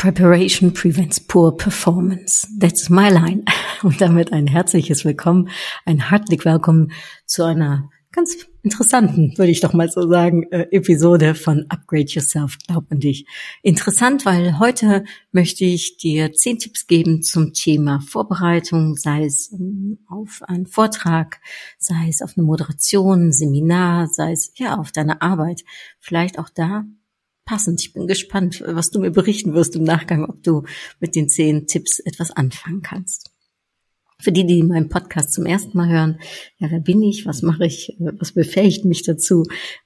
Preparation prevents poor performance. That's my line. Und damit ein herzliches Willkommen, ein herzlich Willkommen zu einer ganz interessanten, würde ich doch mal so sagen, äh, Episode von Upgrade Yourself, glaub an dich. Interessant, weil heute möchte ich dir zehn Tipps geben zum Thema Vorbereitung, sei es ähm, auf einen Vortrag, sei es auf eine Moderation, Seminar, sei es ja auf deine Arbeit. Vielleicht auch da passend. Ich bin gespannt, was du mir berichten wirst im Nachgang, ob du mit den zehn Tipps etwas anfangen kannst. Für die, die meinen Podcast zum ersten Mal hören, ja, wer bin ich, was mache ich, was befähigt mich dazu,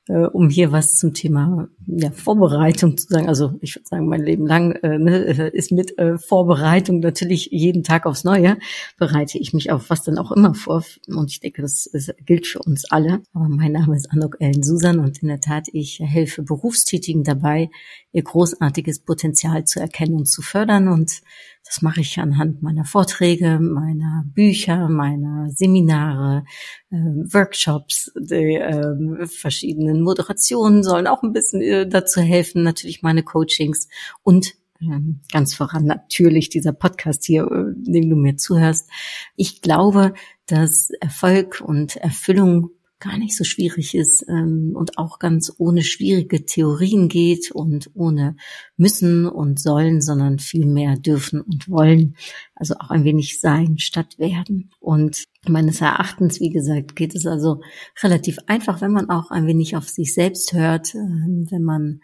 äh, um hier was zum Thema ja, Vorbereitung zu sagen. Also ich würde sagen, mein Leben lang äh, ne, äh, ist mit äh, Vorbereitung natürlich jeden Tag aufs Neue, bereite ich mich auf was dann auch immer vor. Und ich denke, das, das gilt für uns alle. Aber mein Name ist Anok Ellen Susan und in der Tat, ich helfe Berufstätigen dabei, ihr großartiges Potenzial zu erkennen und zu fördern und das mache ich anhand meiner Vorträge, meiner Bücher, meiner Seminare, äh, Workshops, die äh, verschiedenen Moderationen sollen auch ein bisschen äh, dazu helfen, natürlich meine Coachings. Und ähm, ganz voran natürlich dieser Podcast hier, äh, dem du mir zuhörst. Ich glaube, dass Erfolg und Erfüllung gar nicht so schwierig ist ähm, und auch ganz ohne schwierige Theorien geht und ohne müssen und sollen, sondern viel mehr dürfen und wollen. Also auch ein wenig sein statt werden. Und meines Erachtens, wie gesagt, geht es also relativ einfach, wenn man auch ein wenig auf sich selbst hört, äh, wenn man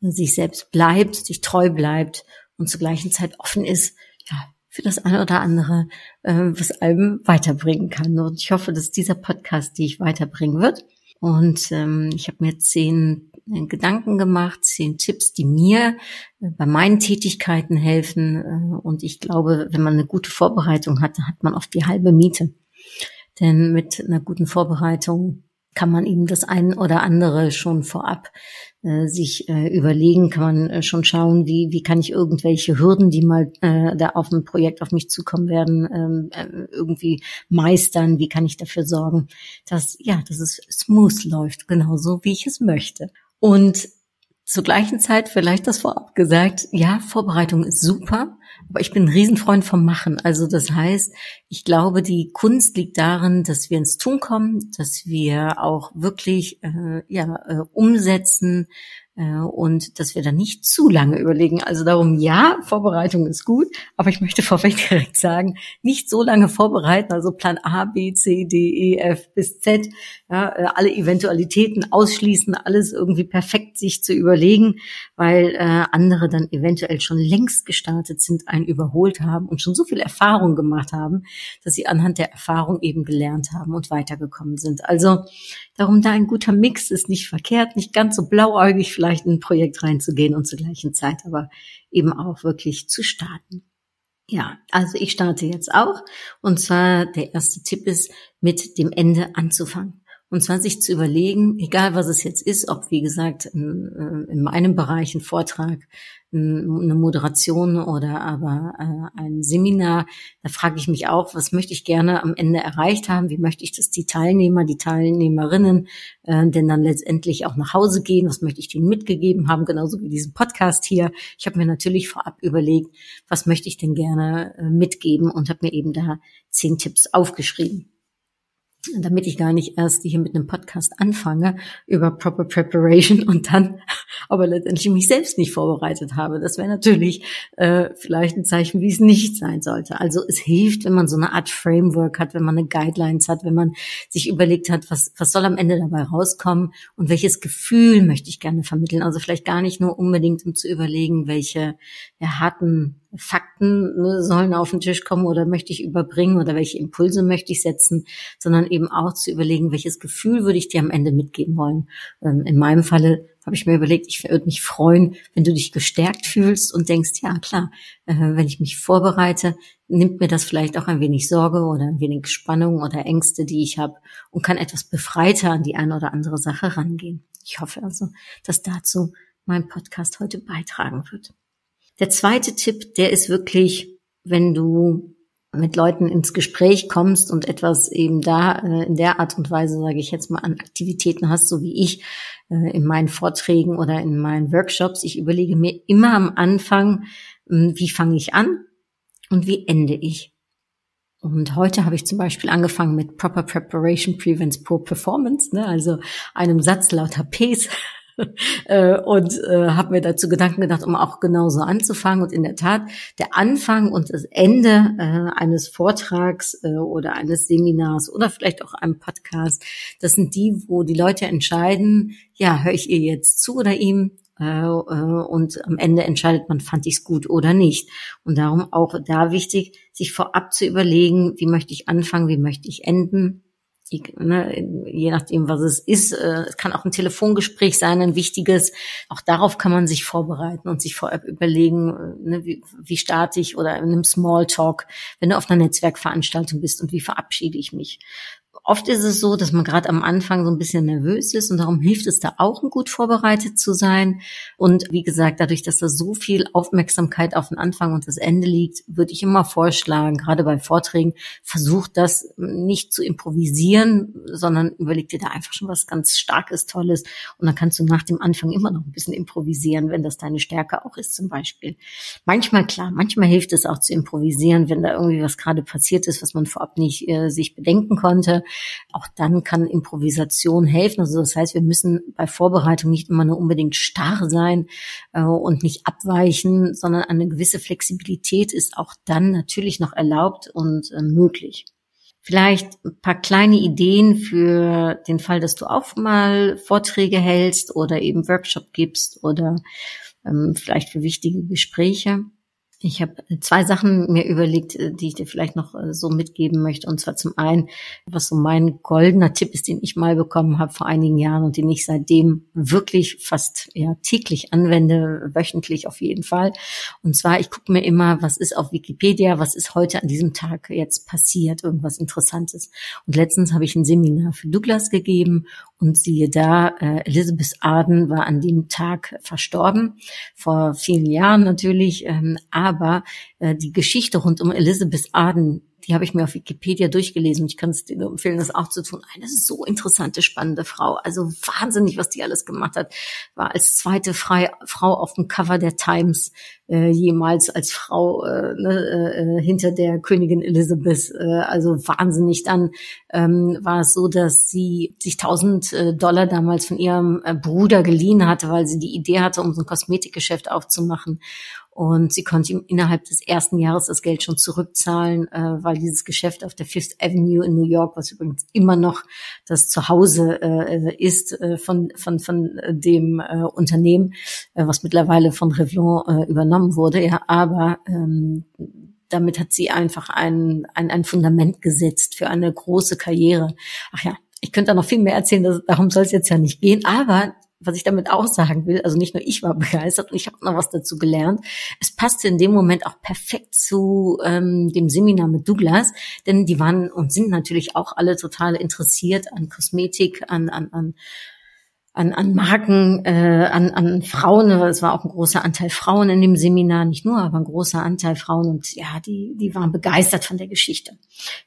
sich selbst bleibt, sich treu bleibt und zur gleichen Zeit offen ist, ja, für das eine oder andere, äh, was einem weiterbringen kann. Und ich hoffe, dass dieser Podcast dich weiterbringen wird. Und ähm, ich habe mir zehn äh, Gedanken gemacht, zehn Tipps, die mir äh, bei meinen Tätigkeiten helfen. Äh, und ich glaube, wenn man eine gute Vorbereitung hat, dann hat man oft die halbe Miete. Denn mit einer guten Vorbereitung kann man eben das ein oder andere schon vorab sich äh, überlegen, kann man äh, schon schauen, wie, wie kann ich irgendwelche Hürden, die mal äh, da auf ein Projekt auf mich zukommen werden, ähm, äh, irgendwie meistern, wie kann ich dafür sorgen, dass, ja, dass es smooth läuft, genauso wie ich es möchte. Und zur gleichen Zeit vielleicht das vorab gesagt, ja, Vorbereitung ist super, aber ich bin ein Riesenfreund vom Machen. Also das heißt, ich glaube, die Kunst liegt darin, dass wir ins Tun kommen, dass wir auch wirklich äh, ja, äh, umsetzen, und dass wir da nicht zu lange überlegen. Also darum, ja, Vorbereitung ist gut, aber ich möchte vorweg direkt sagen, nicht so lange vorbereiten, also Plan A, B, C, D, E, F bis Z, ja, äh, alle Eventualitäten ausschließen, alles irgendwie perfekt sich zu überlegen, weil äh, andere dann eventuell schon längst gestartet sind, einen überholt haben und schon so viel Erfahrung gemacht haben, dass sie anhand der Erfahrung eben gelernt haben und weitergekommen sind. Also darum, da ein guter Mix ist nicht verkehrt, nicht ganz so blauäugig vielleicht in ein Projekt reinzugehen und zur gleichen Zeit aber eben auch wirklich zu starten. Ja, also ich starte jetzt auch. Und zwar der erste Tipp ist, mit dem Ende anzufangen. Und zwar sich zu überlegen, egal was es jetzt ist, ob wie gesagt in, äh, in meinem Bereich ein Vortrag, eine Moderation oder aber äh, ein Seminar, da frage ich mich auch, was möchte ich gerne am Ende erreicht haben? Wie möchte ich, dass die Teilnehmer, die Teilnehmerinnen äh, denn dann letztendlich auch nach Hause gehen? Was möchte ich denen mitgegeben haben? Genauso wie diesen Podcast hier. Ich habe mir natürlich vorab überlegt, was möchte ich denn gerne mitgeben und habe mir eben da zehn Tipps aufgeschrieben damit ich gar nicht erst hier mit einem Podcast anfange über Proper Preparation und dann aber letztendlich mich selbst nicht vorbereitet habe. Das wäre natürlich äh, vielleicht ein Zeichen, wie es nicht sein sollte. Also es hilft, wenn man so eine Art Framework hat, wenn man eine Guidelines hat, wenn man sich überlegt hat, was, was soll am Ende dabei rauskommen und welches Gefühl möchte ich gerne vermitteln. Also vielleicht gar nicht nur unbedingt, um zu überlegen, welche ja, harten Fakten ne, sollen auf den Tisch kommen oder möchte ich überbringen oder welche Impulse möchte ich setzen, sondern eben auch zu überlegen, welches Gefühl würde ich dir am Ende mitgeben wollen. Ähm, in meinem Falle habe ich mir überlegt, ich würde mich freuen, wenn du dich gestärkt fühlst und denkst, ja klar, äh, wenn ich mich vorbereite, nimmt mir das vielleicht auch ein wenig Sorge oder ein wenig Spannung oder Ängste, die ich habe und kann etwas befreiter an die eine oder andere Sache rangehen. Ich hoffe also, dass dazu mein Podcast heute beitragen wird. Der zweite Tipp, der ist wirklich, wenn du mit Leuten ins Gespräch kommst und etwas eben da äh, in der Art und Weise, sage ich jetzt mal, an Aktivitäten hast, so wie ich äh, in meinen Vorträgen oder in meinen Workshops. Ich überlege mir immer am Anfang, äh, wie fange ich an und wie ende ich. Und heute habe ich zum Beispiel angefangen mit Proper Preparation Prevents Poor Performance, ne? also einem Satz lauter Ps und äh, habe mir dazu Gedanken gedacht, um auch genauso anzufangen. Und in der Tat, der Anfang und das Ende äh, eines Vortrags äh, oder eines Seminars oder vielleicht auch einem Podcast, das sind die, wo die Leute entscheiden, ja, höre ich ihr jetzt zu oder ihm? Äh, äh, und am Ende entscheidet man, fand ich es gut oder nicht. Und darum auch da wichtig, sich vorab zu überlegen, wie möchte ich anfangen, wie möchte ich enden ne, je nachdem, was es ist. Äh, es kann auch ein Telefongespräch sein, ein wichtiges. Auch darauf kann man sich vorbereiten und sich vorab überlegen, äh, ne, wie, wie starte ich oder in einem Smalltalk, wenn du auf einer Netzwerkveranstaltung bist und wie verabschiede ich mich oft ist es so, dass man gerade am Anfang so ein bisschen nervös ist und darum hilft es da auch, gut vorbereitet zu sein. Und wie gesagt, dadurch, dass da so viel Aufmerksamkeit auf den Anfang und das Ende liegt, würde ich immer vorschlagen, gerade bei Vorträgen, versucht das nicht zu improvisieren, sondern überleg dir da einfach schon was ganz Starkes, Tolles. Und dann kannst du nach dem Anfang immer noch ein bisschen improvisieren, wenn das deine Stärke auch ist zum Beispiel. Manchmal, klar, manchmal hilft es auch zu improvisieren, wenn da irgendwie was gerade passiert ist, was man vorab nicht äh, sich bedenken konnte. Auch dann kann Improvisation helfen. Also das heißt, wir müssen bei Vorbereitung nicht immer nur unbedingt starr sein äh, und nicht abweichen, sondern eine gewisse Flexibilität ist auch dann natürlich noch erlaubt und äh, möglich. Vielleicht ein paar kleine Ideen für den Fall, dass du auch mal Vorträge hältst oder eben Workshop gibst oder ähm, vielleicht für wichtige Gespräche. Ich habe zwei Sachen mir überlegt, äh, die ich dir vielleicht noch äh, so mitgeben möchte. Und zwar zum einen, was so mein goldener Tipp ist, den ich mal bekommen habe vor einigen Jahren und den ich seitdem wirklich fast ja, täglich anwende, wöchentlich auf jeden Fall. Und zwar, ich gucke mir immer, was ist auf Wikipedia, was ist heute an diesem Tag jetzt passiert, irgendwas Interessantes. Und letztens habe ich ein Seminar für Douglas gegeben und siehe da, äh, Elizabeth Arden war an dem Tag verstorben, vor vielen Jahren natürlich. Ähm, äh, die Geschichte rund um Elizabeth Arden, die habe ich mir auf Wikipedia durchgelesen ich kann es dir nur empfehlen, das auch zu tun. Eine so interessante, spannende Frau. Also wahnsinnig, was die alles gemacht hat. War als zweite Frei, Frau auf dem Cover der Times äh, jemals als Frau äh, ne, äh, hinter der Königin Elizabeth. Äh, also wahnsinnig. Dann ähm, war es so, dass sie sich 1000 äh, Dollar damals von ihrem äh, Bruder geliehen hatte, weil sie die Idee hatte, um so ein Kosmetikgeschäft aufzumachen. Und sie konnte ihm innerhalb des ersten Jahres das Geld schon zurückzahlen, äh, weil dieses Geschäft auf der Fifth Avenue in New York, was übrigens immer noch das Zuhause äh, ist äh, von, von, von dem äh, Unternehmen, äh, was mittlerweile von Revlon äh, übernommen wurde, ja, aber ähm, damit hat sie einfach ein, ein, ein Fundament gesetzt für eine große Karriere. Ach ja, ich könnte da noch viel mehr erzählen, darum soll es jetzt ja nicht gehen, aber was ich damit aussagen will, also nicht nur ich war begeistert und ich habe noch was dazu gelernt. Es passte in dem Moment auch perfekt zu ähm, dem Seminar mit Douglas, denn die waren und sind natürlich auch alle total interessiert an Kosmetik, an, an, an an, an Marken, äh, an, an Frauen. Es war auch ein großer Anteil Frauen in dem Seminar, nicht nur, aber ein großer Anteil Frauen. Und ja, die, die waren begeistert von der Geschichte.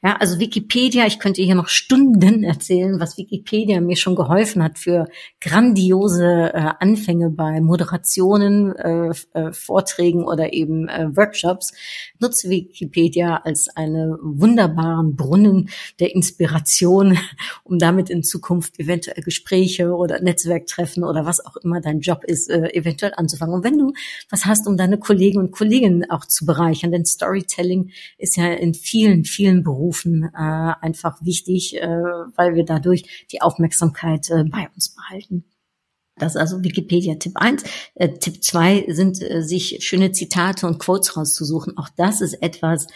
Ja, also Wikipedia, ich könnte hier noch Stunden erzählen, was Wikipedia mir schon geholfen hat für grandiose äh, Anfänge bei Moderationen, äh, äh, Vorträgen oder eben äh, Workshops. Nutze Wikipedia als einen wunderbaren Brunnen der Inspiration, um damit in Zukunft eventuell Gespräche oder Netzwerktreffen oder was auch immer dein Job ist, äh, eventuell anzufangen. Und wenn du was hast, um deine Kollegen und Kolleginnen auch zu bereichern, denn Storytelling ist ja in vielen, vielen Berufen äh, einfach wichtig, äh, weil wir dadurch die Aufmerksamkeit äh, bei uns behalten. Das ist also Wikipedia Tipp 1. Äh, Tipp 2 sind, äh, sich schöne Zitate und Quotes rauszusuchen. Auch das ist etwas,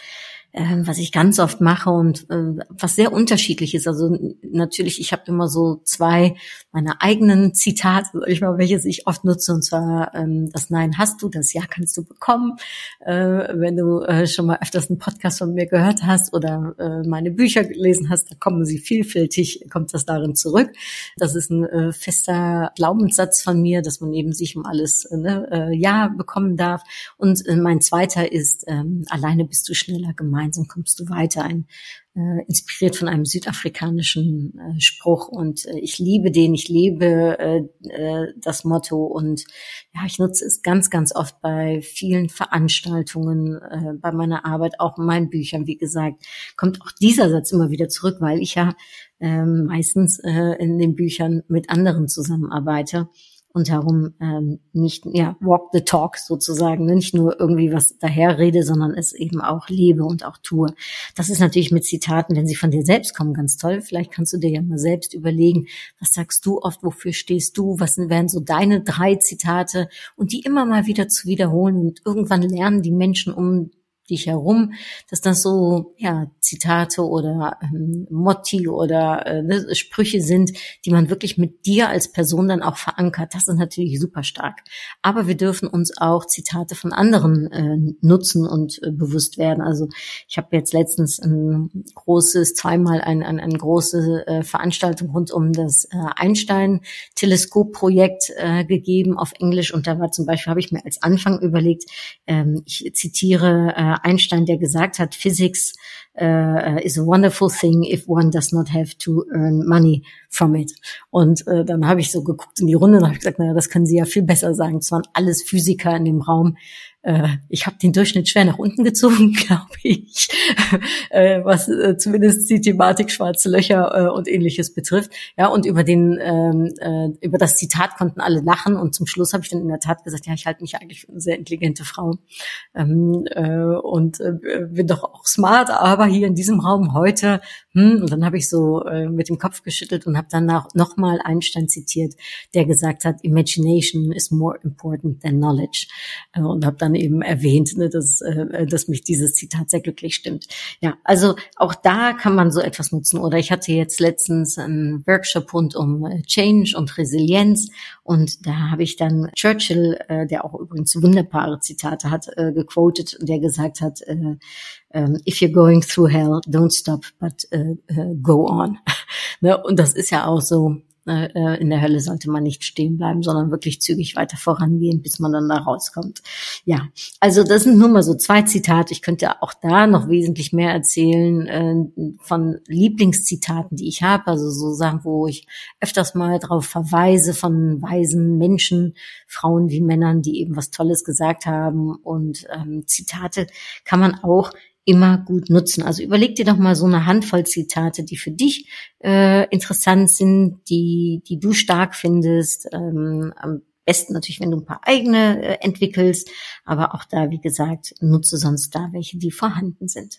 ähm, was ich ganz oft mache und äh, was sehr unterschiedlich ist. Also natürlich, ich habe immer so zwei meiner eigenen Zitate, ich mal, welche ich oft nutze, und zwar ähm, das Nein hast du, das Ja kannst du bekommen. Äh, wenn du äh, schon mal öfters einen Podcast von mir gehört hast oder äh, meine Bücher gelesen hast, da kommen sie vielfältig, kommt das darin zurück. Das ist ein äh, fester Glaubenssatz von mir, dass man eben sich um alles äh, ne, äh, Ja bekommen darf. Und äh, mein zweiter ist, äh, alleine bist du schneller gemeint gemeinsam kommst du weiter. Ein äh, inspiriert von einem südafrikanischen äh, Spruch. Und äh, ich liebe den, ich liebe äh, äh, das Motto. Und ja, ich nutze es ganz, ganz oft bei vielen Veranstaltungen, äh, bei meiner Arbeit, auch in meinen Büchern, wie gesagt, kommt auch dieser Satz immer wieder zurück, weil ich ja äh, meistens in den Büchern mit anderen zusammenarbeite und darum ähm, nicht ja walk the talk sozusagen, ne? nicht nur irgendwie was daher rede, sondern es eben auch lebe und auch tue. Das ist natürlich mit Zitaten, wenn sie von dir selbst kommen, ganz toll. Vielleicht kannst du dir ja mal selbst überlegen, was sagst du oft, wofür stehst du, was wären so deine drei Zitate und die immer mal wieder zu wiederholen und irgendwann lernen die Menschen um dich herum, dass das so ja Zitate oder ähm, Motti oder äh, ne, Sprüche sind, die man wirklich mit dir als Person dann auch verankert. Das ist natürlich super stark. Aber wir dürfen uns auch Zitate von anderen äh, nutzen und äh, bewusst werden. Also ich habe jetzt letztens ein großes, zweimal ein, ein, eine große äh, Veranstaltung rund um das äh, Einstein-Teleskop-Projekt äh, gegeben auf Englisch und da war zum Beispiel, habe ich mir als Anfang überlegt, ähm, ich zitiere äh, Einstein, der gesagt hat, Physics uh, is a wonderful thing if one does not have to earn money from it. Und äh, dann habe ich so geguckt in die Runde und habe gesagt, naja, das können Sie ja viel besser sagen. Es waren alles Physiker in dem Raum, ich habe den Durchschnitt schwer nach unten gezogen, glaube ich, äh, was äh, zumindest die Thematik schwarze Löcher äh, und ähnliches betrifft. Ja, und über den ähm, äh, über das Zitat konnten alle lachen. Und zum Schluss habe ich dann in der Tat gesagt, ja, ich halte mich eigentlich für eine sehr intelligente Frau. Ähm, äh, und äh, bin doch auch smart, aber hier in diesem Raum heute, hm, und dann habe ich so äh, mit dem Kopf geschüttelt und habe danach nochmal Einstein zitiert, der gesagt hat, Imagination is more important than knowledge äh, und habe dann eben erwähnt, ne, dass, äh, dass mich dieses Zitat sehr glücklich stimmt. Ja, also auch da kann man so etwas nutzen. Oder ich hatte jetzt letztens einen Workshop rund um äh, Change und Resilienz und da habe ich dann Churchill, äh, der auch übrigens wunderbare Zitate hat, äh, gequotet, der gesagt hat, äh, ähm, if you're going through hell, don't stop, but uh, uh, go on. ne? Und das ist ja auch so, äh, in der Hölle sollte man nicht stehen bleiben, sondern wirklich zügig weiter vorangehen, bis man dann da rauskommt. Ja, also das sind nur mal so zwei Zitate. Ich könnte auch da noch wesentlich mehr erzählen äh, von Lieblingszitaten, die ich habe. Also so Sachen, wo ich öfters mal drauf verweise von weisen Menschen, Frauen wie Männern, die eben was Tolles gesagt haben. Und ähm, Zitate kann man auch immer gut nutzen. Also überleg dir doch mal so eine Handvoll Zitate, die für dich äh, interessant sind, die, die du stark findest. Ähm, am besten natürlich, wenn du ein paar eigene äh, entwickelst, aber auch da, wie gesagt, nutze sonst da welche, die vorhanden sind.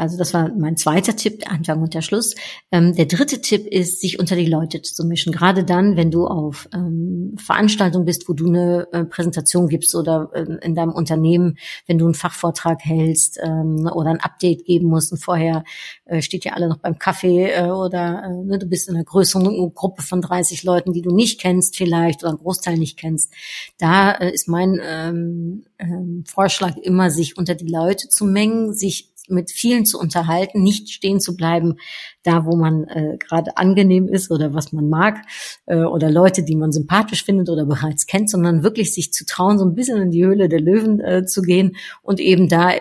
Also das war mein zweiter Tipp, der Anfang und der Schluss. Ähm, der dritte Tipp ist, sich unter die Leute zu mischen. Gerade dann, wenn du auf ähm, Veranstaltungen bist, wo du eine äh, Präsentation gibst oder äh, in deinem Unternehmen, wenn du einen Fachvortrag hältst ähm, oder ein Update geben musst und vorher äh, steht ja alle noch beim Kaffee äh, oder äh, ne, du bist in einer größeren Gruppe von 30 Leuten, die du nicht kennst vielleicht oder einen Großteil nicht kennst. Da äh, ist mein ähm, ähm, Vorschlag immer, sich unter die Leute zu mengen, sich mit vielen zu unterhalten, nicht stehen zu bleiben, da wo man äh, gerade angenehm ist oder was man mag äh, oder Leute, die man sympathisch findet oder bereits kennt, sondern wirklich sich zu trauen, so ein bisschen in die Höhle der Löwen äh, zu gehen und eben da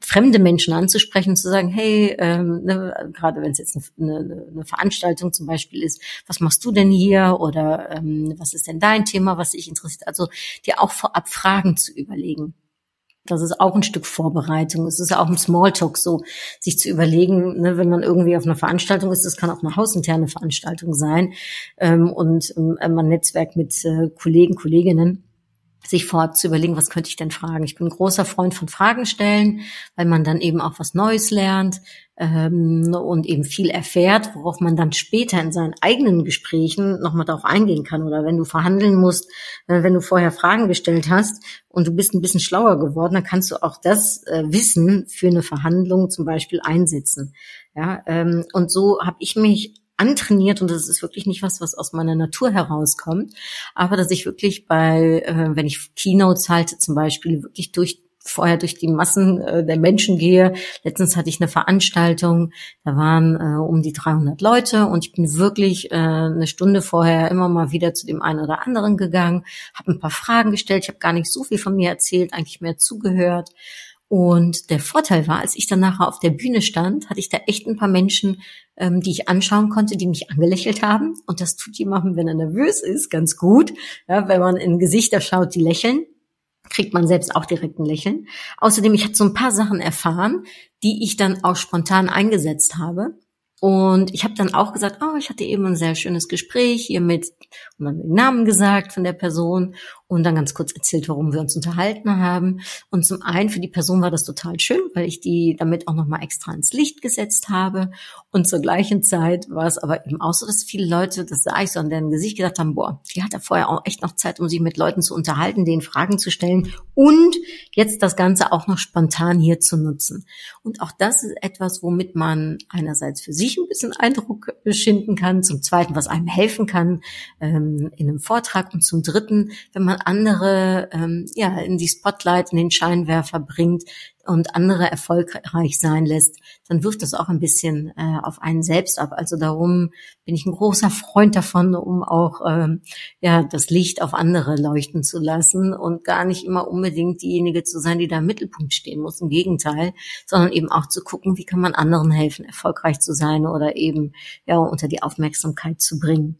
fremde Menschen anzusprechen, zu sagen, hey, ähm, ne, gerade wenn es jetzt eine, eine, eine Veranstaltung zum Beispiel ist, was machst du denn hier oder ähm, was ist denn dein Thema, was dich interessiert? Also dir auch vorab Fragen zu überlegen. Das ist auch ein Stück Vorbereitung. Es ist auch ein Smalltalk so, sich zu überlegen, ne, wenn man irgendwie auf einer Veranstaltung ist, das kann auch eine hausinterne Veranstaltung sein ähm, und ähm, man netzwerkt mit äh, Kollegen, Kolleginnen sich fort zu überlegen, was könnte ich denn fragen. Ich bin großer Freund von Fragen stellen, weil man dann eben auch was Neues lernt ähm, und eben viel erfährt, worauf man dann später in seinen eigenen Gesprächen nochmal darauf eingehen kann. Oder wenn du verhandeln musst, äh, wenn du vorher Fragen gestellt hast und du bist ein bisschen schlauer geworden, dann kannst du auch das äh, Wissen für eine Verhandlung zum Beispiel einsetzen. Ja, ähm, und so habe ich mich antrainiert und das ist wirklich nicht was, was aus meiner Natur herauskommt, aber dass ich wirklich bei, äh, wenn ich Keynotes halte zum Beispiel, wirklich durch vorher durch die Massen äh, der Menschen gehe. Letztens hatte ich eine Veranstaltung, da waren äh, um die 300 Leute und ich bin wirklich äh, eine Stunde vorher immer mal wieder zu dem einen oder anderen gegangen, habe ein paar Fragen gestellt. Ich habe gar nicht so viel von mir erzählt, eigentlich mehr zugehört. Und der Vorteil war, als ich dann nachher auf der Bühne stand, hatte ich da echt ein paar Menschen, ähm, die ich anschauen konnte, die mich angelächelt haben. Und das tut jemandem, wenn er nervös ist, ganz gut. Ja, wenn man in Gesichter schaut, die lächeln, kriegt man selbst auch direkt ein Lächeln. Außerdem, ich hatte so ein paar Sachen erfahren, die ich dann auch spontan eingesetzt habe. Und ich habe dann auch gesagt, oh, ich hatte eben ein sehr schönes Gespräch hier mit, und dann den Namen gesagt von der Person und dann ganz kurz erzählt, warum wir uns unterhalten haben. Und zum einen für die Person war das total schön, weil ich die damit auch nochmal extra ins Licht gesetzt habe. Und zur gleichen Zeit war es aber eben auch so, dass viele Leute, das sah ich so an deren Gesicht, gedacht haben, boah, die hat ja vorher auch echt noch Zeit, um sich mit Leuten zu unterhalten, denen Fragen zu stellen und jetzt das Ganze auch noch spontan hier zu nutzen. Und auch das ist etwas, womit man einerseits für sich ein bisschen Eindruck schinden kann, zum Zweiten, was einem helfen kann ähm, in einem Vortrag und zum Dritten, wenn man andere ähm, ja in die Spotlight, in den Scheinwerfer bringt und andere erfolgreich sein lässt, dann wirft das auch ein bisschen äh, auf einen selbst ab. Also darum bin ich ein großer Freund davon, um auch ähm, ja das Licht auf andere leuchten zu lassen und gar nicht immer unbedingt diejenige zu sein, die da im Mittelpunkt stehen muss. Im Gegenteil, sondern eben auch zu gucken, wie kann man anderen helfen, erfolgreich zu sein oder eben ja unter die Aufmerksamkeit zu bringen.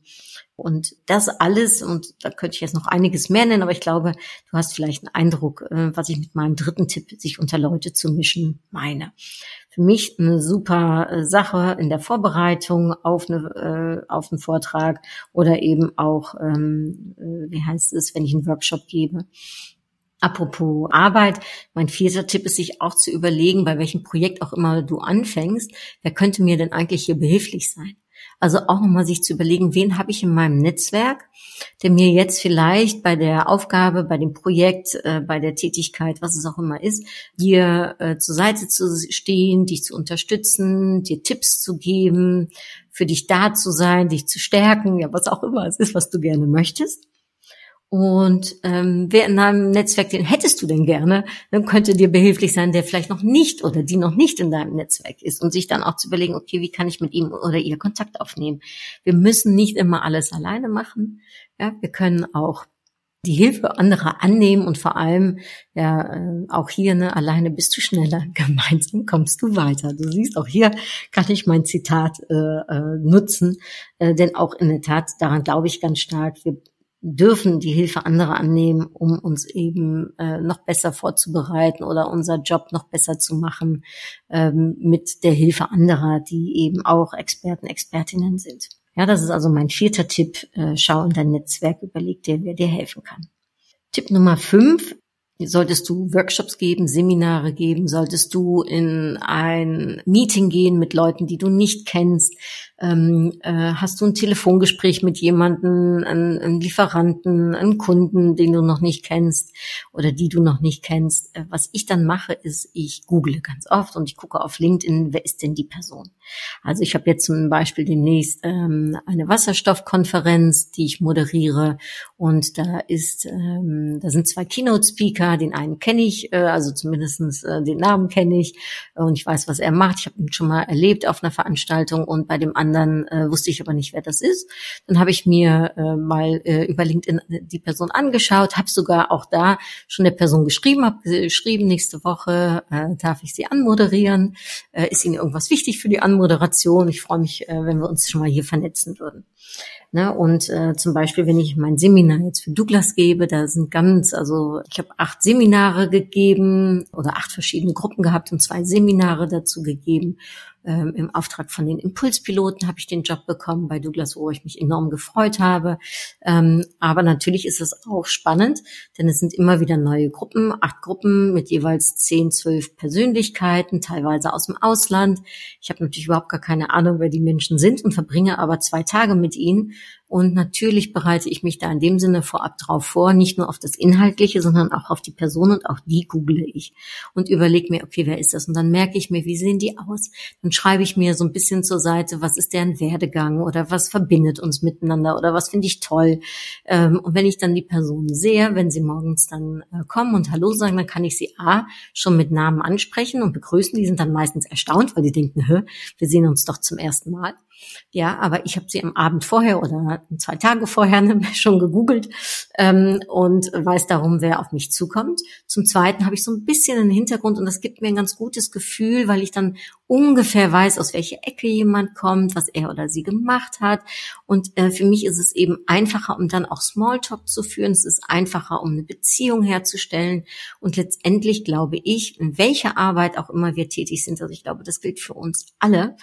Und das alles, und da könnte ich jetzt noch einiges mehr nennen, aber ich glaube, du hast vielleicht einen Eindruck, äh, was ich mit meinem dritten Tipp, sich unter Leute zu mischen, meine. Für mich eine super äh, Sache in der Vorbereitung auf, eine, äh, auf einen Vortrag oder eben auch, ähm, wie heißt es, wenn ich einen Workshop gebe. Apropos Arbeit, mein vierter Tipp ist, sich auch zu überlegen, bei welchem Projekt auch immer du anfängst, wer könnte mir denn eigentlich hier behilflich sein? Also auch nochmal sich zu überlegen, wen habe ich in meinem Netzwerk, der mir jetzt vielleicht bei der Aufgabe, bei dem Projekt, äh, bei der Tätigkeit, was es auch immer ist, dir äh, zur Seite zu stehen, dich zu unterstützen, dir Tipps zu geben, für dich da zu sein, dich zu stärken, ja, was auch immer es ist, was du gerne möchtest. Und ähm, wer in deinem Netzwerk, den hättest du denn gerne, dann könnte dir behilflich sein, der vielleicht noch nicht oder die noch nicht in deinem Netzwerk ist und sich dann auch zu überlegen, okay, wie kann ich mit ihm oder ihr Kontakt aufnehmen. Wir müssen nicht immer alles alleine machen. Ja, wir können auch die Hilfe anderer annehmen und vor allem ja äh, auch hier ne alleine bist du schneller gemeinsam kommst du weiter du siehst auch hier kann ich mein Zitat äh, äh, nutzen äh, denn auch in der Tat daran glaube ich ganz stark wir dürfen die Hilfe anderer annehmen, um uns eben äh, noch besser vorzubereiten oder unser Job noch besser zu machen ähm, mit der Hilfe anderer, die eben auch Experten, Expertinnen sind. Ja, das ist also mein vierter Tipp. Äh, schau in dein Netzwerk, überleg dir, wer dir helfen kann. Tipp Nummer fünf Solltest du Workshops geben, Seminare geben, solltest du in ein Meeting gehen mit Leuten, die du nicht kennst, ähm, äh, hast du ein Telefongespräch mit jemandem, einen, Lieferanten, einen Kunden, den du noch nicht kennst oder die du noch nicht kennst. Äh, was ich dann mache, ist, ich google ganz oft und ich gucke auf LinkedIn, wer ist denn die Person? Also ich habe jetzt zum Beispiel demnächst ähm, eine Wasserstoffkonferenz, die ich moderiere und da ist, ähm, da sind zwei Keynote-Speaker, den einen kenne ich, äh, also zumindestens äh, den Namen kenne ich und ich weiß, was er macht. Ich habe ihn schon mal erlebt auf einer Veranstaltung und bei dem anderen äh, wusste ich aber nicht, wer das ist. Dann habe ich mir äh, mal äh, über LinkedIn die Person angeschaut, habe sogar auch da schon der Person geschrieben, habe geschrieben, nächste Woche äh, darf ich sie anmoderieren. Äh, ist Ihnen irgendwas wichtig für die Anmoderation? Ich freue mich, äh, wenn wir uns schon mal hier vernetzen würden. Ne? Und äh, zum Beispiel, wenn ich mein Seminar jetzt für Douglas gebe, da sind ganz, also ich habe acht Seminare gegeben oder acht verschiedene Gruppen gehabt und zwei Seminare dazu gegeben. Ähm, Im Auftrag von den Impulspiloten habe ich den Job bekommen bei Douglas, wo ich mich enorm gefreut habe. Ähm, aber natürlich ist es auch spannend, denn es sind immer wieder neue Gruppen, acht Gruppen mit jeweils zehn, zwölf Persönlichkeiten, teilweise aus dem Ausland. Ich habe natürlich überhaupt gar keine Ahnung, wer die Menschen sind und verbringe aber zwei Tage mit ihnen und natürlich bereite ich mich da in dem Sinne vorab drauf vor, nicht nur auf das Inhaltliche, sondern auch auf die Person und auch die google ich und überlege mir, okay, wer ist das? Und dann merke ich mir, wie sehen die aus? Dann schreibe ich mir so ein bisschen zur Seite, was ist deren Werdegang oder was verbindet uns miteinander oder was finde ich toll. Ähm, und wenn ich dann die Person sehe, wenn sie morgens dann äh, kommen und Hallo sagen, dann kann ich sie A, schon mit Namen ansprechen und begrüßen. Die sind dann meistens erstaunt, weil die denken, wir sehen uns doch zum ersten Mal. Ja, aber ich habe sie am Abend vorher oder zwei Tage vorher schon gegoogelt ähm, und weiß darum, wer auf mich zukommt. Zum Zweiten habe ich so ein bisschen einen Hintergrund und das gibt mir ein ganz gutes Gefühl, weil ich dann ungefähr weiß, aus welcher Ecke jemand kommt, was er oder sie gemacht hat. Und äh, für mich ist es eben einfacher, um dann auch Smalltalk zu führen. Es ist einfacher, um eine Beziehung herzustellen. Und letztendlich glaube ich, in welcher Arbeit auch immer wir tätig sind, also ich glaube, das gilt für uns alle,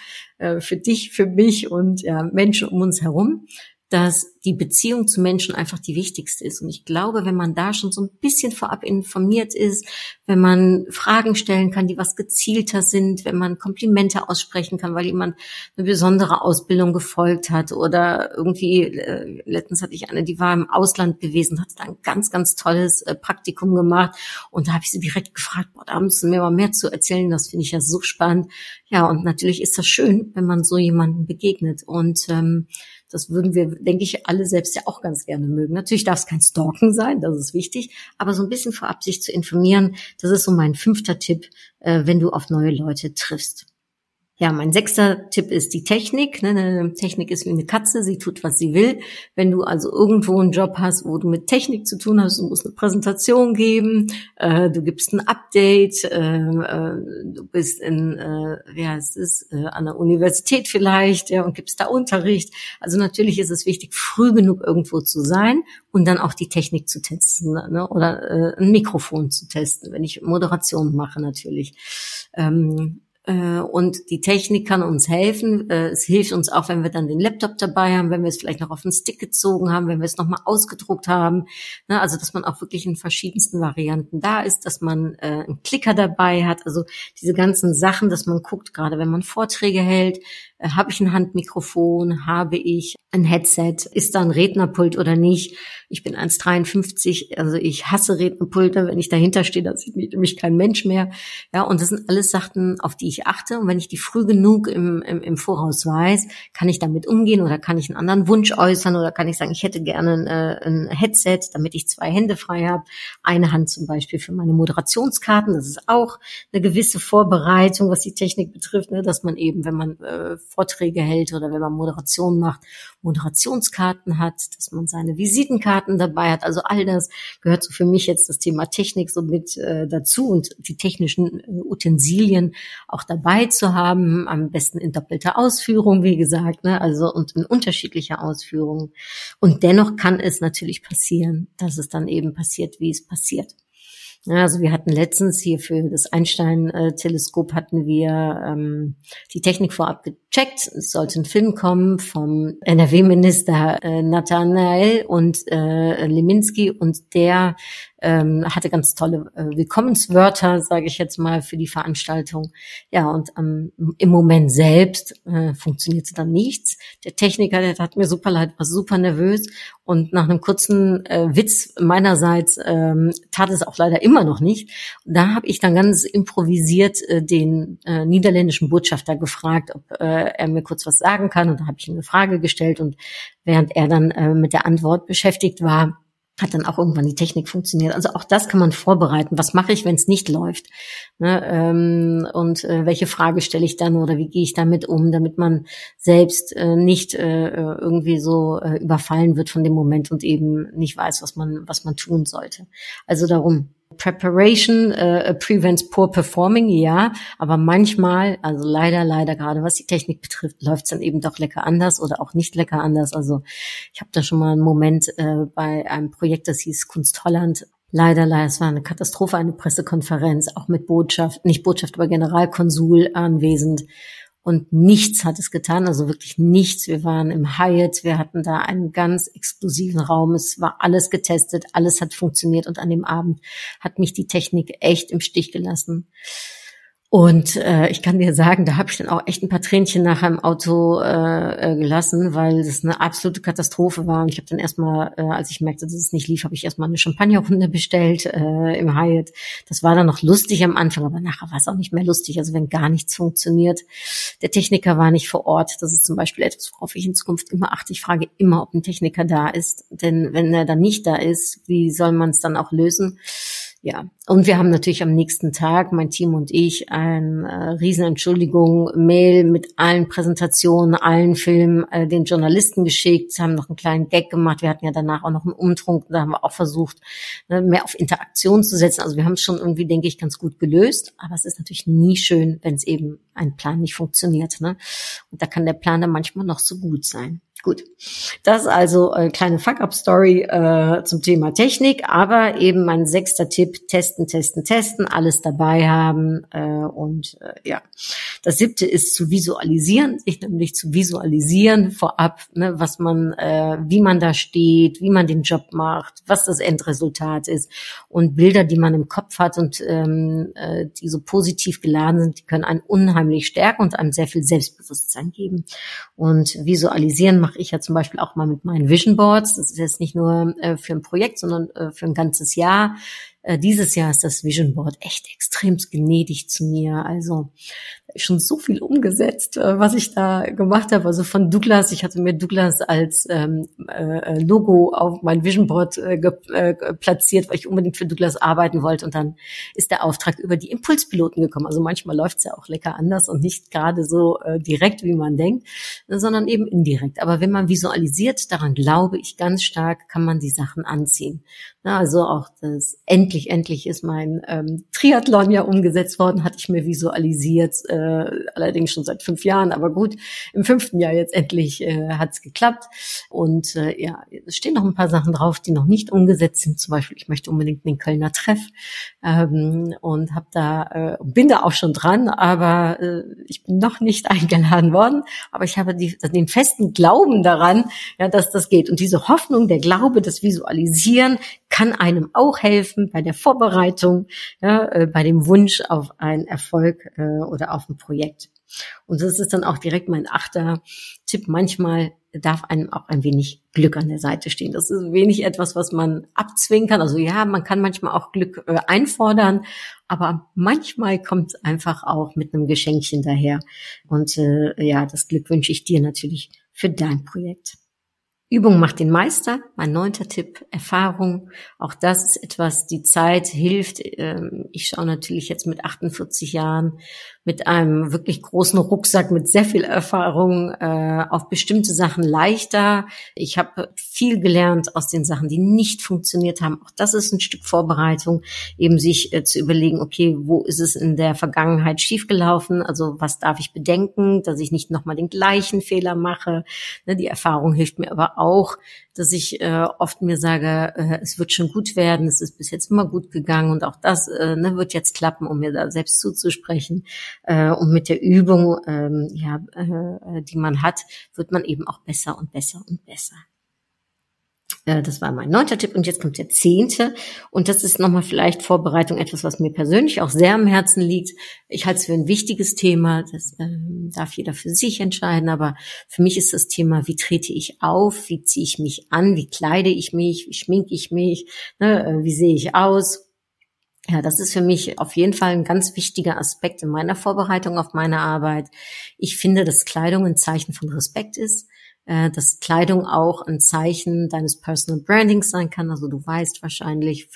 für dich, für mich und ja, Menschen um uns herum, dass die Beziehung zu Menschen einfach die wichtigste ist. Und ich glaube, wenn man da schon so ein bisschen vorab informiert ist, wenn man Fragen stellen kann, die was gezielter sind, wenn man Komplimente aussprechen kann, weil jemand eine besondere Ausbildung gefolgt hat oder irgendwie, äh, letztens hatte ich eine, die war im Ausland gewesen, hat da ein ganz, ganz tolles äh, Praktikum gemacht und da habe ich sie direkt gefragt, boah, da müssen wir mal mehr zu erzählen, das finde ich ja so spannend. Ja, und natürlich ist das schön, wenn man so jemanden begegnet und ähm, das würden wir, denke ich, alle selbst ja auch ganz gerne mögen. Natürlich darf es kein Stalken sein, das ist wichtig, aber so ein bisschen vorab sich zu informieren, das ist so mein fünfter Tipp, äh, wenn du auf neue Leute triffst. Ja, mein sechster Tipp ist die Technik. Ne? Eine Technik ist wie eine Katze, sie tut, was sie will. Wenn du also irgendwo einen Job hast, wo du mit Technik zu tun hast, du musst eine Präsentation geben, äh, du gibst ein Update, äh, äh, du bist in, äh, wie heißt es, äh, an der Universität vielleicht, ja, und gibst da Unterricht. Also natürlich ist es wichtig, früh genug irgendwo zu sein und dann auch die Technik zu testen ne? oder äh, ein Mikrofon zu testen, wenn ich Moderation mache natürlich. Ähm, äh, und die Technik kann uns helfen. Äh, es hilft uns auch, wenn wir dann den Laptop dabei haben, wenn wir es vielleicht noch auf den Stick gezogen haben, wenn wir es nochmal ausgedruckt haben. Ne, also, dass man auch wirklich in verschiedensten Varianten da ist, dass man äh, einen Klicker dabei hat. Also diese ganzen Sachen, dass man guckt, gerade wenn man Vorträge hält, habe ich ein Handmikrofon, habe ich ein Headset, ist da ein Rednerpult oder nicht. Ich bin 1,53, also ich hasse Rednerpulte, wenn ich dahinter stehe, da sieht mich nämlich kein Mensch mehr. Ja, und das sind alles Sachen, auf die ich achte. Und wenn ich die früh genug im, im, im Voraus weiß, kann ich damit umgehen oder kann ich einen anderen Wunsch äußern oder kann ich sagen, ich hätte gerne ein, äh, ein Headset, damit ich zwei Hände frei habe. Eine Hand zum Beispiel für meine Moderationskarten. Das ist auch eine gewisse Vorbereitung, was die Technik betrifft, ne, dass man eben, wenn man äh, Vorträge hält oder wenn man Moderation macht, Moderationskarten hat, dass man seine Visitenkarten dabei hat. Also all das gehört so für mich jetzt das Thema Technik so mit äh, dazu und die technischen äh, Utensilien auch dabei zu haben. Am besten in doppelter Ausführung, wie gesagt, ne? also und in unterschiedlicher Ausführung. Und dennoch kann es natürlich passieren, dass es dann eben passiert, wie es passiert. Also wir hatten letztens hier für das Einstein-Teleskop hatten wir ähm, die Technik vorab gecheckt. Es sollte ein Film kommen vom NRW-Minister äh, Nathanael und äh, Leminski und der ähm, hatte ganz tolle äh, Willkommenswörter, sage ich jetzt mal, für die Veranstaltung. Ja, und ähm, im Moment selbst äh, funktionierte dann nichts. Der Techniker, der hat mir super leid, war super nervös und nach einem kurzen äh, Witz meinerseits ähm, tat es auch leider immer noch nicht. Da habe ich dann ganz improvisiert äh, den äh, niederländischen Botschafter gefragt, ob äh, er mir kurz was sagen kann. Und da habe ich ihm eine Frage gestellt und während er dann äh, mit der Antwort beschäftigt war, hat dann auch irgendwann die Technik funktioniert. Also auch das kann man vorbereiten. Was mache ich, wenn es nicht läuft? Ne, ähm, und äh, welche Frage stelle ich dann oder wie gehe ich damit um, damit man selbst äh, nicht äh, irgendwie so äh, überfallen wird von dem Moment und eben nicht weiß, was man was man tun sollte. Also darum Preparation äh, prevents poor performing, ja, aber manchmal, also leider, leider gerade was die Technik betrifft, läuft es dann eben doch lecker anders oder auch nicht lecker anders. Also ich habe da schon mal einen Moment äh, bei einem Projekt, das hieß Kunst Holland. Leider, leider, es war eine Katastrophe, eine Pressekonferenz, auch mit Botschaft, nicht Botschaft, aber Generalkonsul anwesend. Und nichts hat es getan, also wirklich nichts. Wir waren im Hyatt, wir hatten da einen ganz exklusiven Raum, es war alles getestet, alles hat funktioniert und an dem Abend hat mich die Technik echt im Stich gelassen. Und äh, ich kann dir sagen, da habe ich dann auch echt ein paar Tränchen nachher im Auto äh, äh, gelassen, weil das eine absolute Katastrophe war. Und ich habe dann erstmal, äh, als ich merkte, dass es nicht lief, habe ich erstmal eine Champagnerrunde bestellt äh, im Hyatt. Das war dann noch lustig am Anfang, aber nachher war es auch nicht mehr lustig. Also wenn gar nichts funktioniert. Der Techniker war nicht vor Ort. Das ist zum Beispiel etwas, worauf ich in Zukunft immer achte. Ich frage immer, ob ein Techniker da ist. Denn wenn er dann nicht da ist, wie soll man es dann auch lösen? Ja, und wir haben natürlich am nächsten Tag, mein Team und ich, ein äh, Riesenentschuldigung, Mail mit allen Präsentationen, allen Filmen äh, den Journalisten geschickt, haben noch einen kleinen Gag gemacht. Wir hatten ja danach auch noch einen Umtrunk, da haben wir auch versucht, ne, mehr auf Interaktion zu setzen. Also wir haben es schon irgendwie, denke ich, ganz gut gelöst. Aber es ist natürlich nie schön, wenn es eben ein Plan nicht funktioniert. Ne? Und da kann der Plan dann manchmal noch so gut sein. Gut, das ist also eine kleine Fuck-up-Story äh, zum Thema Technik, aber eben mein sechster Tipp, testen, testen, testen, alles dabei haben äh, und äh, ja. Das siebte ist zu visualisieren, sich nämlich zu visualisieren vorab, ne, was man, äh, wie man da steht, wie man den Job macht, was das Endresultat ist und Bilder, die man im Kopf hat und ähm, äh, die so positiv geladen sind, die können einen unheimlich stärken und einem sehr viel Selbstbewusstsein geben. Und visualisieren mache ich ja zum Beispiel auch mal mit meinen Vision Boards. Das ist jetzt nicht nur äh, für ein Projekt, sondern äh, für ein ganzes Jahr. Äh, dieses Jahr ist das Vision Board echt extrem gnädig zu mir. Also schon so viel umgesetzt, äh, was ich da gemacht habe. Also von Douglas, ich hatte mir Douglas als ähm, äh, Logo auf mein Vision Board äh, äh, platziert, weil ich unbedingt für Douglas arbeiten wollte. Und dann ist der Auftrag über die Impulspiloten gekommen. Also manchmal läuft es ja auch lecker anders und nicht gerade so äh, direkt, wie man denkt, sondern eben indirekt. Aber wenn man visualisiert, daran glaube ich ganz stark, kann man die Sachen anziehen. Na, also auch das endlich, endlich ist mein ähm, Triathlon ja umgesetzt worden, hatte ich mir visualisiert. Äh, allerdings schon seit fünf Jahren, aber gut, im fünften Jahr jetzt endlich äh, hat es geklappt. Und äh, ja, es stehen noch ein paar Sachen drauf, die noch nicht umgesetzt sind. Zum Beispiel, ich möchte unbedingt den Kölner Treff ähm, und habe da äh, bin da auch schon dran, aber äh, ich bin noch nicht eingeladen worden. Aber ich habe die, den festen Glauben daran, ja, dass das geht. Und diese Hoffnung, der Glaube, das Visualisieren kann einem auch helfen bei der Vorbereitung, ja, äh, bei dem Wunsch auf einen Erfolg äh, oder auf ein Projekt. Und das ist dann auch direkt mein achter Tipp. Manchmal darf einem auch ein wenig Glück an der Seite stehen. Das ist wenig etwas, was man abzwingen kann. Also ja, man kann manchmal auch Glück äh, einfordern, aber manchmal kommt es einfach auch mit einem Geschenkchen daher. Und äh, ja, das Glück wünsche ich dir natürlich für dein Projekt. Übung macht den Meister. Mein neunter Tipp, Erfahrung. Auch das ist etwas, die Zeit hilft. Ähm, ich schaue natürlich jetzt mit 48 Jahren mit einem wirklich großen Rucksack mit sehr viel Erfahrung äh, auf bestimmte Sachen leichter. Ich habe viel gelernt aus den Sachen, die nicht funktioniert haben. Auch das ist ein Stück Vorbereitung, eben sich äh, zu überlegen, okay, wo ist es in der Vergangenheit schiefgelaufen? Also was darf ich bedenken, dass ich nicht nochmal den gleichen Fehler mache? Ne, die Erfahrung hilft mir aber auch, dass ich äh, oft mir sage, äh, es wird schon gut werden, es ist bis jetzt immer gut gegangen und auch das äh, ne, wird jetzt klappen, um mir da selbst zuzusprechen. Äh, und mit der Übung, ähm, ja, äh, die man hat, wird man eben auch besser und besser und besser. Äh, das war mein neunter Tipp und jetzt kommt der zehnte. Und das ist nochmal vielleicht Vorbereitung, etwas, was mir persönlich auch sehr am Herzen liegt. Ich halte es für ein wichtiges Thema. Das ähm, darf jeder für sich entscheiden. Aber für mich ist das Thema, wie trete ich auf? Wie ziehe ich mich an? Wie kleide ich mich? Wie schminke ich mich? Ne? Äh, wie sehe ich aus? Ja, das ist für mich auf jeden Fall ein ganz wichtiger Aspekt in meiner Vorbereitung auf meine Arbeit. Ich finde, dass Kleidung ein Zeichen von Respekt ist äh, dass Kleidung auch ein Zeichen deines Personal Brandings sein kann. Also du weißt wahrscheinlich,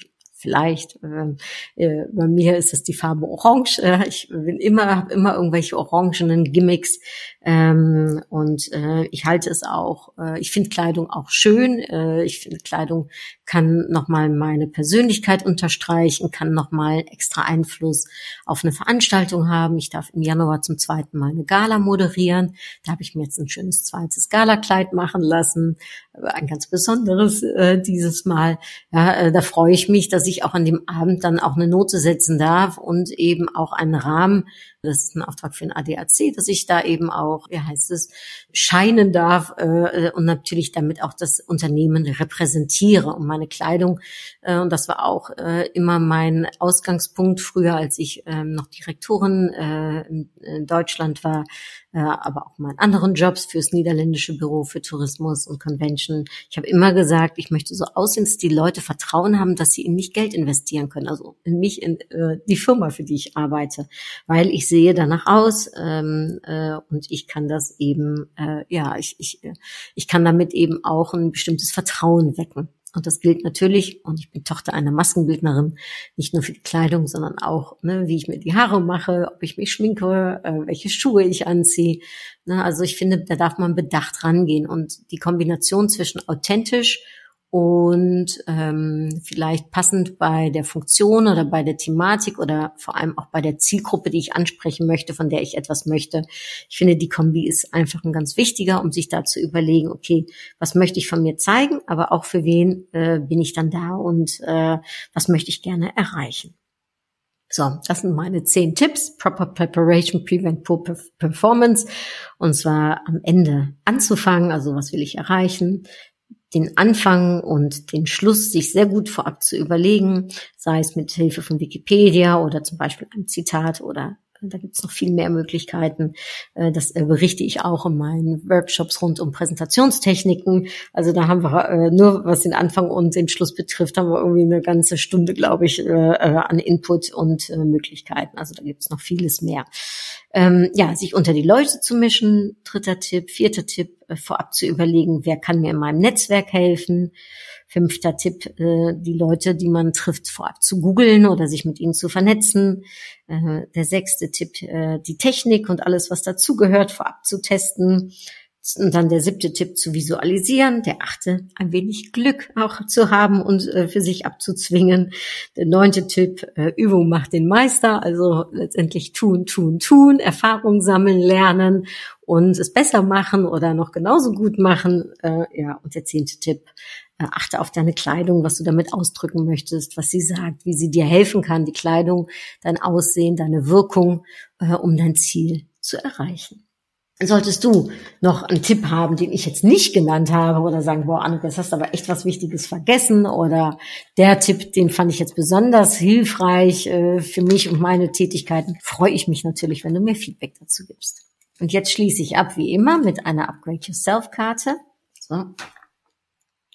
vielleicht. Äh, äh, bei mir ist es die Farbe Orange. Äh, ich bin immer, habe immer irgendwelche orangenen Gimmicks ähm, und äh, ich halte es auch. Äh, ich finde Kleidung auch schön. Äh, ich finde Kleidung kann nochmal meine Persönlichkeit unterstreichen, kann nochmal extra Einfluss auf eine Veranstaltung haben. Ich darf im Januar zum zweiten Mal eine Gala moderieren. Da habe ich mir jetzt ein schönes zweites Galakleid machen lassen, ein ganz besonderes äh, dieses Mal. Ja, äh, da freue ich mich, dass ich auch an dem Abend dann auch eine Note setzen darf und eben auch einen Rahmen Das ist ein Auftrag für ein ADAC, dass ich da eben auch, wie heißt es, scheinen darf äh, und natürlich damit auch das Unternehmen repräsentiere und meine Kleidung. Äh, und das war auch äh, immer mein Ausgangspunkt früher, als ich äh, noch Direktorin äh, in, in Deutschland war, äh, aber auch meinen anderen Jobs fürs niederländische Büro für Tourismus und Convention. Ich habe immer gesagt, ich möchte so aussehen, dass die Leute Vertrauen haben, dass sie in mich Geld investieren können, also in mich, in äh, die Firma, für die ich arbeite, weil ich sehe danach aus ähm, äh, und ich kann das eben, äh, ja, ich, ich, ich kann damit eben auch ein bestimmtes Vertrauen wecken. Und das gilt natürlich, und ich bin Tochter einer Maskenbildnerin, nicht nur für die Kleidung, sondern auch, ne, wie ich mir die Haare mache, ob ich mich schminke, äh, welche Schuhe ich anziehe. Ne, also ich finde, da darf man bedacht rangehen. Und die Kombination zwischen authentisch und ähm, vielleicht passend bei der Funktion oder bei der Thematik oder vor allem auch bei der Zielgruppe, die ich ansprechen möchte, von der ich etwas möchte. Ich finde, die Kombi ist einfach ein ganz wichtiger, um sich da zu überlegen, okay, was möchte ich von mir zeigen, aber auch für wen äh, bin ich dann da und äh, was möchte ich gerne erreichen. So, das sind meine zehn Tipps. Proper Preparation Prevent Poor Performance. Und zwar am Ende anzufangen. Also was will ich erreichen? Den Anfang und den Schluss sich sehr gut vorab zu überlegen, sei es mit Hilfe von Wikipedia oder zum Beispiel einem Zitat oder da gibt's noch viel mehr Möglichkeiten. Äh, das äh, berichte ich auch in meinen Workshops rund um Präsentationstechniken. Also da haben wir äh, nur, was den Anfang und den Schluss betrifft, haben wir irgendwie eine ganze Stunde, glaube ich, an Input und Möglichkeiten. Also da gibt's noch vieles mehr. Ähm, ja, sich unter die Leute zu mischen, dritter Tipp. Vierter Tipp, vorab zu überlegen, wer kann mir in meinem Netzwerk helfen. Fünfter Tipp, äh, die Leute, die man trifft, vorab zu googeln oder sich mit ihnen zu vernetzen. Äh, der sechste Tipp, äh, die Technik und alles, was dazugehört, vorab zu testen. Und dann der siebte Tipp zu visualisieren. Der achte, ein wenig Glück auch zu haben und äh, für sich abzuzwingen. Der neunte Tipp, äh, Übung macht den Meister. Also letztendlich tun, tun, tun, Erfahrung sammeln, lernen und es besser machen oder noch genauso gut machen. Äh, ja, und der zehnte Tipp, äh, achte auf deine Kleidung, was du damit ausdrücken möchtest, was sie sagt, wie sie dir helfen kann, die Kleidung, dein Aussehen, deine Wirkung, äh, um dein Ziel zu erreichen. Solltest du noch einen Tipp haben, den ich jetzt nicht genannt habe oder sagen, boah, Anne, jetzt hast du aber echt was Wichtiges vergessen oder der Tipp, den fand ich jetzt besonders hilfreich äh, für mich und meine Tätigkeiten, freue ich mich natürlich, wenn du mir Feedback dazu gibst. Und jetzt schließe ich ab wie immer mit einer Upgrade Yourself Karte. So,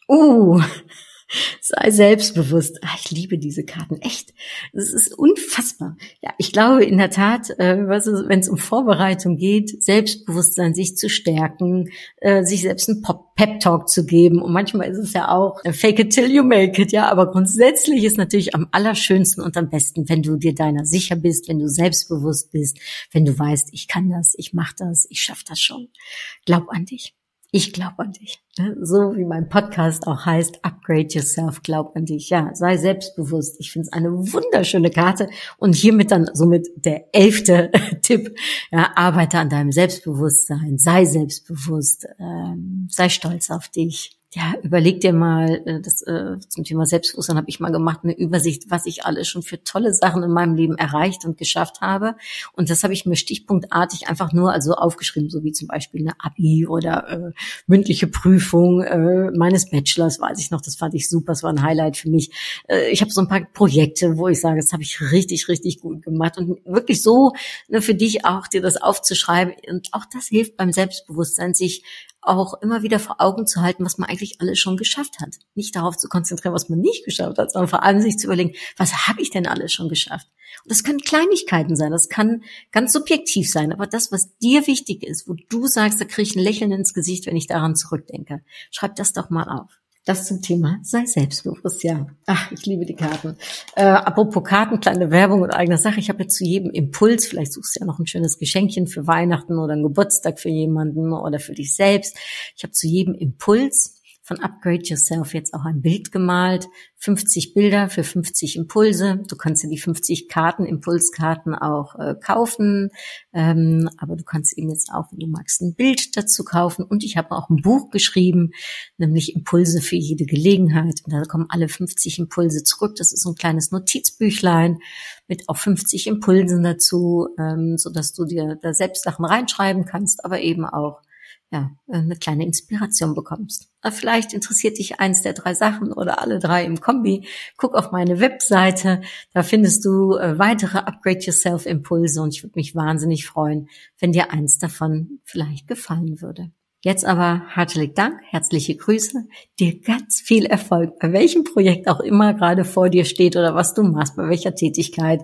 Uh, sei selbstbewusst. Ach, ich liebe diese Karten, echt. Das ist unfassbar. Ja, ich glaube in der Tat, äh, wenn es um Vorbereitung geht, Selbstbewusstsein sich zu stärken, äh, sich selbst einen Pep-Talk zu geben. Und manchmal ist es ja auch äh, fake it till you make it, ja. Aber grundsätzlich ist natürlich am allerschönsten und am besten, wenn du dir deiner sicher bist, wenn du selbstbewusst bist, wenn du weißt, ich kann das, ich mach das, ich schaff das schon. Glaub an dich. Ich glaube an dich. Ne? So wie mein Podcast auch heißt, Upgrade Yourself, glaub an dich. Ja, sei selbstbewusst. Ich finde es eine wunderschöne Karte. Und hiermit dann somit der elfte Tipp. Ja, arbeite an deinem Selbstbewusstsein. Sei selbstbewusst. Ähm, sei stolz auf dich ja, überleg dir mal, äh, das äh, zum Thema Selbstbewusstsein habe ich mal gemacht, eine Übersicht, was ich alles schon für tolle Sachen in meinem Leben erreicht und geschafft habe. Und das habe ich mir stichpunktartig einfach nur also aufgeschrieben, so wie zum Beispiel eine Abi oder äh, mündliche Prüfung äh, meines Bachelors, weiß ich noch, das fand ich super, das war ein Highlight für mich. Äh, ich habe so ein paar Projekte, wo ich sage, das habe ich richtig, richtig gut gemacht. Und wirklich so ne, für dich auch, dir das aufzuschreiben. Und auch das hilft beim Selbstbewusstsein, sich auch immer wieder vor Augen zu halten, was man eigentlich alles schon geschafft hat. Nicht darauf zu konzentrieren, was man nicht geschafft hat, sondern vor allem sich zu überlegen, was habe ich denn alles schon geschafft? Und das können Kleinigkeiten sein, das kann ganz subjektiv sein, aber das, was dir wichtig ist, wo du sagst, da kriege ich ein Lächeln ins Gesicht, wenn ich daran zurückdenke, schreib das doch mal auf. Das zum Thema sei selbstbewusst, ja. Ach, ich liebe die Karten. Äh, apropos Karten, kleine Werbung und eigene Sache. Ich habe jetzt zu jedem Impuls, vielleicht suchst du ja noch ein schönes Geschenkchen für Weihnachten oder einen Geburtstag für jemanden oder für dich selbst. Ich habe zu jedem Impuls von Upgrade Yourself jetzt auch ein Bild gemalt. 50 Bilder für 50 Impulse. Du kannst dir die 50 Karten, Impulskarten auch äh, kaufen. Ähm, aber du kannst eben jetzt auch, wenn du magst, ein Bild dazu kaufen. Und ich habe auch ein Buch geschrieben, nämlich Impulse für jede Gelegenheit. Und da kommen alle 50 Impulse zurück. Das ist so ein kleines Notizbüchlein mit auch 50 Impulsen dazu, ähm, so dass du dir da selbst Sachen reinschreiben kannst, aber eben auch ja, eine kleine Inspiration bekommst. vielleicht interessiert dich eins der drei Sachen oder alle drei im Kombi. Guck auf meine Webseite, da findest du äh, weitere Upgrade Yourself Impulse und ich würde mich wahnsinnig freuen, wenn dir eins davon vielleicht gefallen würde. Jetzt aber herzlich Dank, herzliche Grüße, dir ganz viel Erfolg, bei welchem Projekt auch immer gerade vor dir steht oder was du machst, bei welcher Tätigkeit.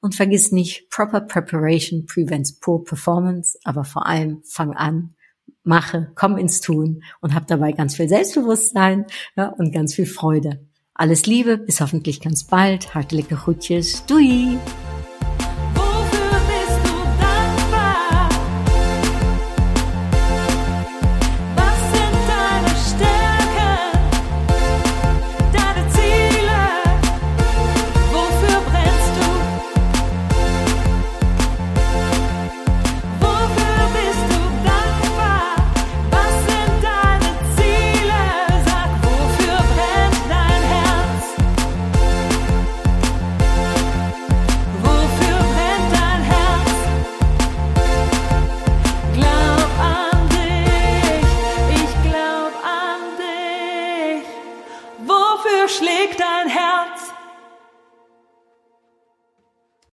Und vergiss nicht, proper preparation prevents poor performance, aber vor allem fang an, mache, komm ins Tun und hab dabei ganz viel Selbstbewusstsein ja, und ganz viel Freude. Alles Liebe, bis hoffentlich ganz bald. Hartelijke groetjes. Doei!